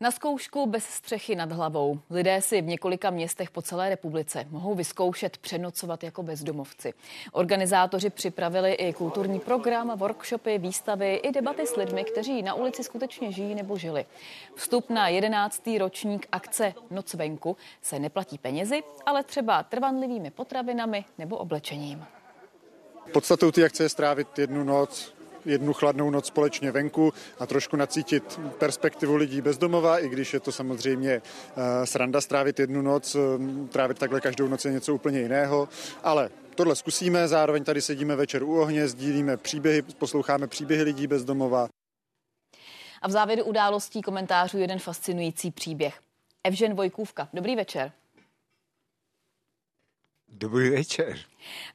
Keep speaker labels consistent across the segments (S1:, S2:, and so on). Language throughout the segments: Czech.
S1: Na zkoušku bez střechy nad hlavou. Lidé si v několika městech po celé republice mohou vyzkoušet přenocovat jako bezdomovci. Organizátoři připravili i kulturní program, workshopy, výstavy i debaty s lidmi, kteří na ulici skutečně žijí nebo žili. Vstup na jedenáctý ročník akce Noc venku se neplatí penězi, ale třeba trvanlivými potravinami nebo oblečením.
S2: Podstatou té akce je strávit jednu noc jednu chladnou noc společně venku a trošku nacítit perspektivu lidí bezdomova, i když je to samozřejmě eh, sranda strávit jednu noc, eh, trávit takhle každou noc je něco úplně jiného, ale tohle zkusíme, zároveň tady sedíme večer u ohně, sdílíme příběhy, posloucháme příběhy lidí bezdomova.
S1: A v závěru událostí komentářů jeden fascinující příběh. Evžen Vojkůvka. Dobrý večer.
S3: Dobrý večer.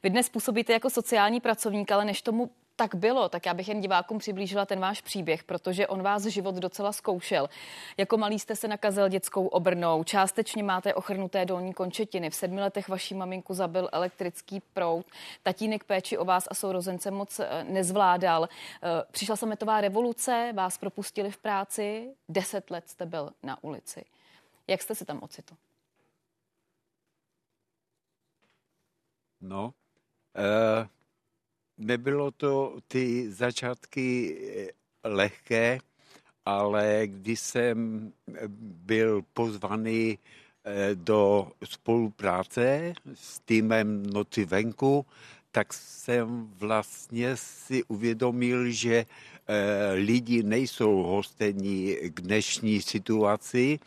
S1: Vy dnes působíte jako sociální pracovník, ale než tomu tak bylo, tak já bych jen divákům přiblížila ten váš příběh, protože on vás život docela zkoušel. Jako malý jste se nakazil dětskou obrnou, částečně máte ochrnuté dolní končetiny, v sedmi letech vaší maminku zabil elektrický proud, tatínek péči o vás a sourozence moc eh, nezvládal. Eh, přišla sametová revoluce, vás propustili v práci, deset let jste byl na ulici. Jak jste se tam ocitl?
S3: No, uh nebylo to ty začátky eh, lehké, ale když jsem byl pozvaný eh, do spolupráce s týmem Noci venku, tak jsem vlastně si uvědomil, že eh, lidi nejsou hostení k dnešní situaci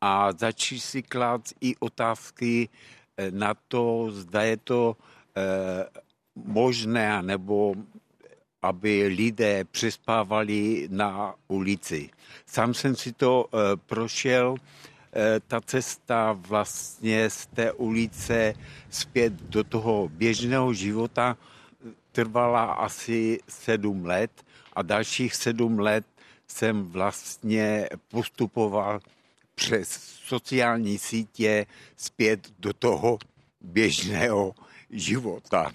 S3: a začali si klát i otázky na to, zda je to možné, nebo aby lidé přespávali na ulici. Sám jsem si to e, prošel, e, ta cesta vlastně z té ulice zpět do toho běžného života trvala asi sedm let a dalších sedm let jsem vlastně postupoval přes sociální sítě zpět do toho běžného života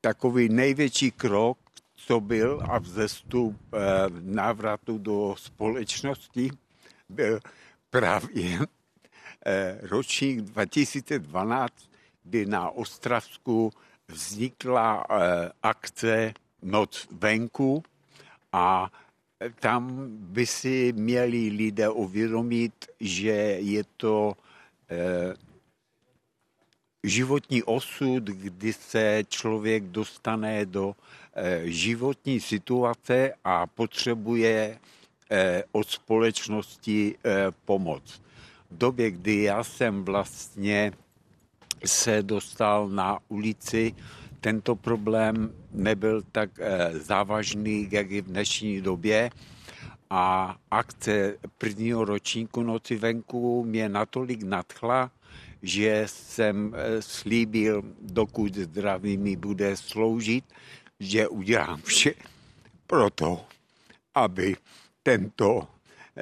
S3: takový největší krok, co byl a vzestup eh, návratu do společnosti, byl právě eh, ročník 2012, kdy na Ostravsku vznikla eh, akce Noc venku a tam by si měli lidé uvědomit, že je to životní osud, kdy se člověk dostane do eh, životní situace a potřebuje eh, od společnosti eh, pomoc. V době, kdy já jsem vlastně se dostal na ulici, tento problém nebyl tak závažný, jak je v dnešní době a akce prvního ročníku Noci venku mě natolik nadchla, že jsem eh, slíbil, dokud zdraví mi bude sloužit, že udělám vše pro to, aby tento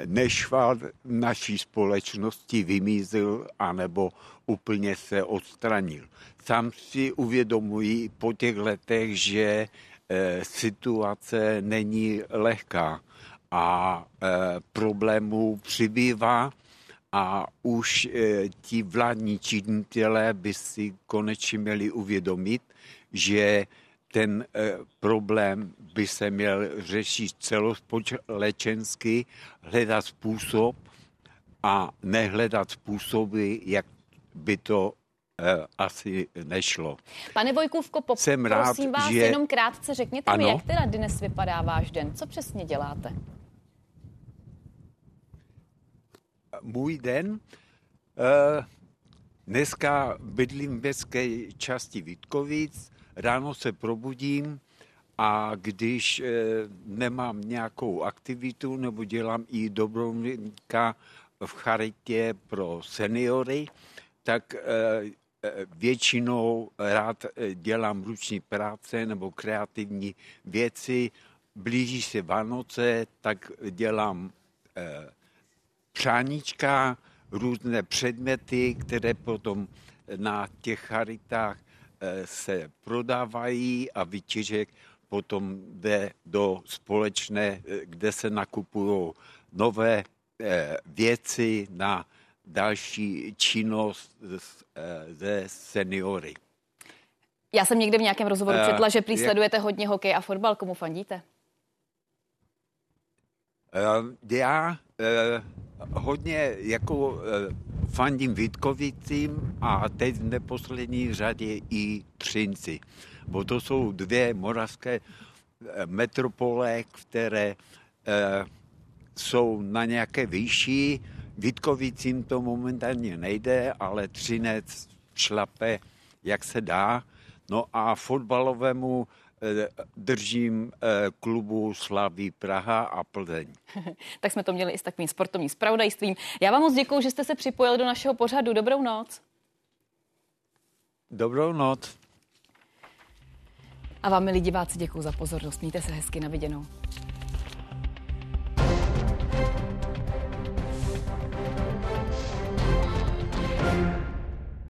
S3: nešvar naší společnosti vymízil anebo úplně se odstranil. Sám si uvědomuji po těch letech, že e, situace není lehká a e, problémů přibývá a už e, ti vládní činitelé by si konečně měli uvědomit, že ten e, problém by se měl řešit celospolečensky, hledat způsob a nehledat způsoby, jak by to e, asi nešlo.
S1: Pane Vojkůvko, pop- Jsem rád, prosím vás, že... jenom krátce řekněte ano? mi, jak teda dnes vypadá váš den, co přesně děláte?
S3: Můj den. Eh, dneska bydlím v městské části Vítkovic, ráno se probudím a když eh, nemám nějakou aktivitu nebo dělám i dobrovolníka v charitě pro seniory, tak eh, většinou rád dělám ruční práce nebo kreativní věci. Blíží se Vánoce, tak dělám přáníčka, různé předměty, které potom na těch charitách eh, se prodávají a vytěžek potom jde do společné, eh, kde se nakupují nové věci na další činnost ze seniory.
S1: Já jsem někde v nějakém rozhovoru četla, že prý sledujete hodně hokej a fotbal. Komu fandíte?
S3: Já hodně jako fandím Vítkovicím a teď v neposlední řadě i Třinci. Bo to jsou dvě moravské metropole, které jsou na nějaké vyšší. Vítkovicím to momentálně nejde, ale Třinec šlape, jak se dá. No a fotbalovému eh, držím eh, klubu Slaví Praha a Plzeň.
S1: tak jsme to měli i s takovým sportovním spravodajstvím. Já vám moc děkuji, že jste se připojili do našeho pořadu. Dobrou noc.
S3: Dobrou noc.
S1: A vám, milí diváci, děkuji za pozornost. Mějte se hezky na viděnou.